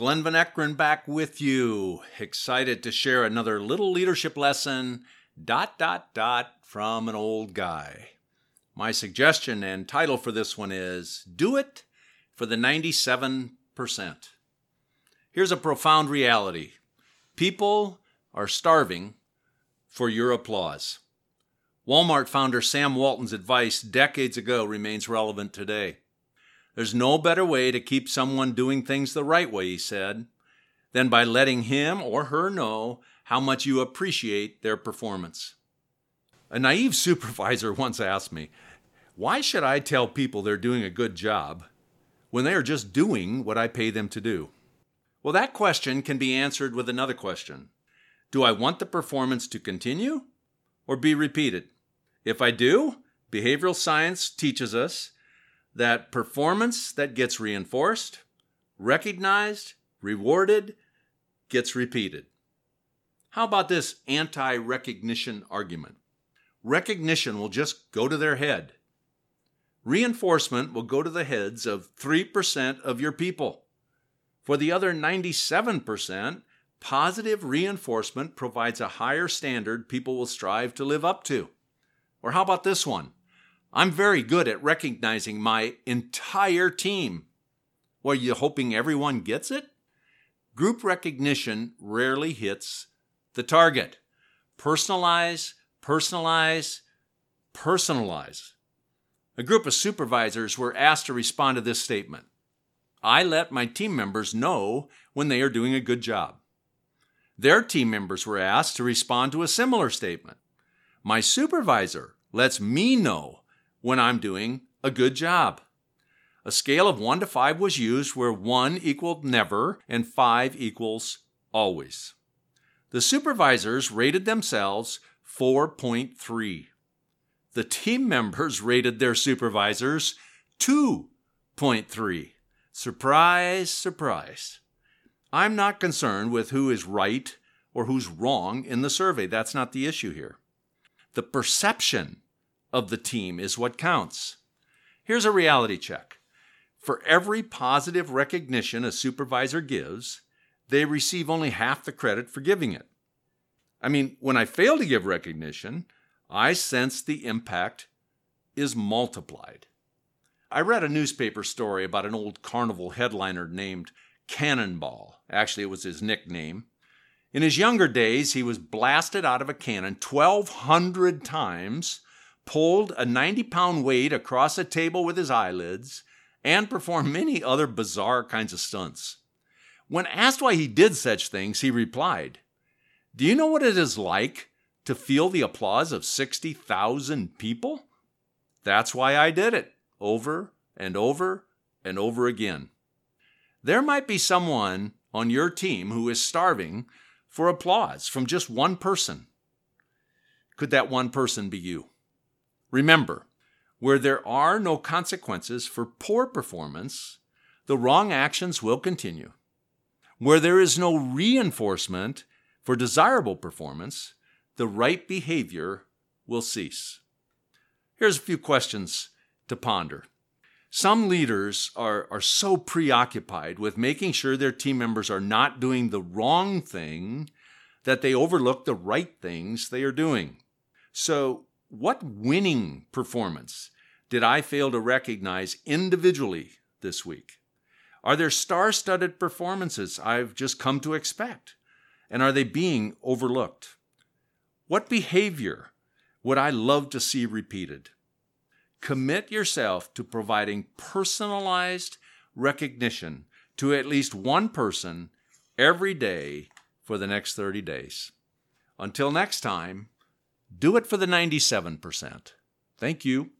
Glenn Van Ekeren back with you. Excited to share another little leadership lesson, dot, dot, dot, from an old guy. My suggestion and title for this one is Do It for the 97%. Here's a profound reality people are starving for your applause. Walmart founder Sam Walton's advice decades ago remains relevant today. There's no better way to keep someone doing things the right way, he said, than by letting him or her know how much you appreciate their performance. A naive supervisor once asked me, Why should I tell people they're doing a good job when they are just doing what I pay them to do? Well, that question can be answered with another question Do I want the performance to continue or be repeated? If I do, behavioral science teaches us that performance that gets reinforced, recognized, rewarded, gets repeated. How about this anti recognition argument? Recognition will just go to their head. Reinforcement will go to the heads of 3% of your people. For the other 97%, positive reinforcement provides a higher standard people will strive to live up to. Or how about this one? I'm very good at recognizing my entire team. Were you hoping everyone gets it? Group recognition rarely hits the target. Personalize, personalize, personalize. A group of supervisors were asked to respond to this statement I let my team members know when they are doing a good job. Their team members were asked to respond to a similar statement My supervisor lets me know when I'm doing a good job. A scale of 1 to 5 was used where 1 equaled never and 5 equals always. The supervisors rated themselves 4.3. The team members rated their supervisors 2.3. Surprise, surprise. I'm not concerned with who is right or who's wrong in the survey. That's not the issue here. The perception of the team is what counts. Here's a reality check. For every positive recognition a supervisor gives, they receive only half the credit for giving it. I mean, when I fail to give recognition, I sense the impact is multiplied. I read a newspaper story about an old carnival headliner named Cannonball. Actually, it was his nickname. In his younger days, he was blasted out of a cannon 1,200 times pulled a 90 pound weight across a table with his eyelids, and performed many other bizarre kinds of stunts. When asked why he did such things, he replied, Do you know what it is like to feel the applause of 60,000 people? That's why I did it, over and over and over again. There might be someone on your team who is starving for applause from just one person. Could that one person be you? Remember, where there are no consequences for poor performance, the wrong actions will continue. Where there is no reinforcement for desirable performance, the right behavior will cease. Here's a few questions to ponder. Some leaders are, are so preoccupied with making sure their team members are not doing the wrong thing that they overlook the right things they are doing. So, what winning performance did I fail to recognize individually this week? Are there star studded performances I've just come to expect? And are they being overlooked? What behavior would I love to see repeated? Commit yourself to providing personalized recognition to at least one person every day for the next 30 days. Until next time, do it for the 97%. Thank you.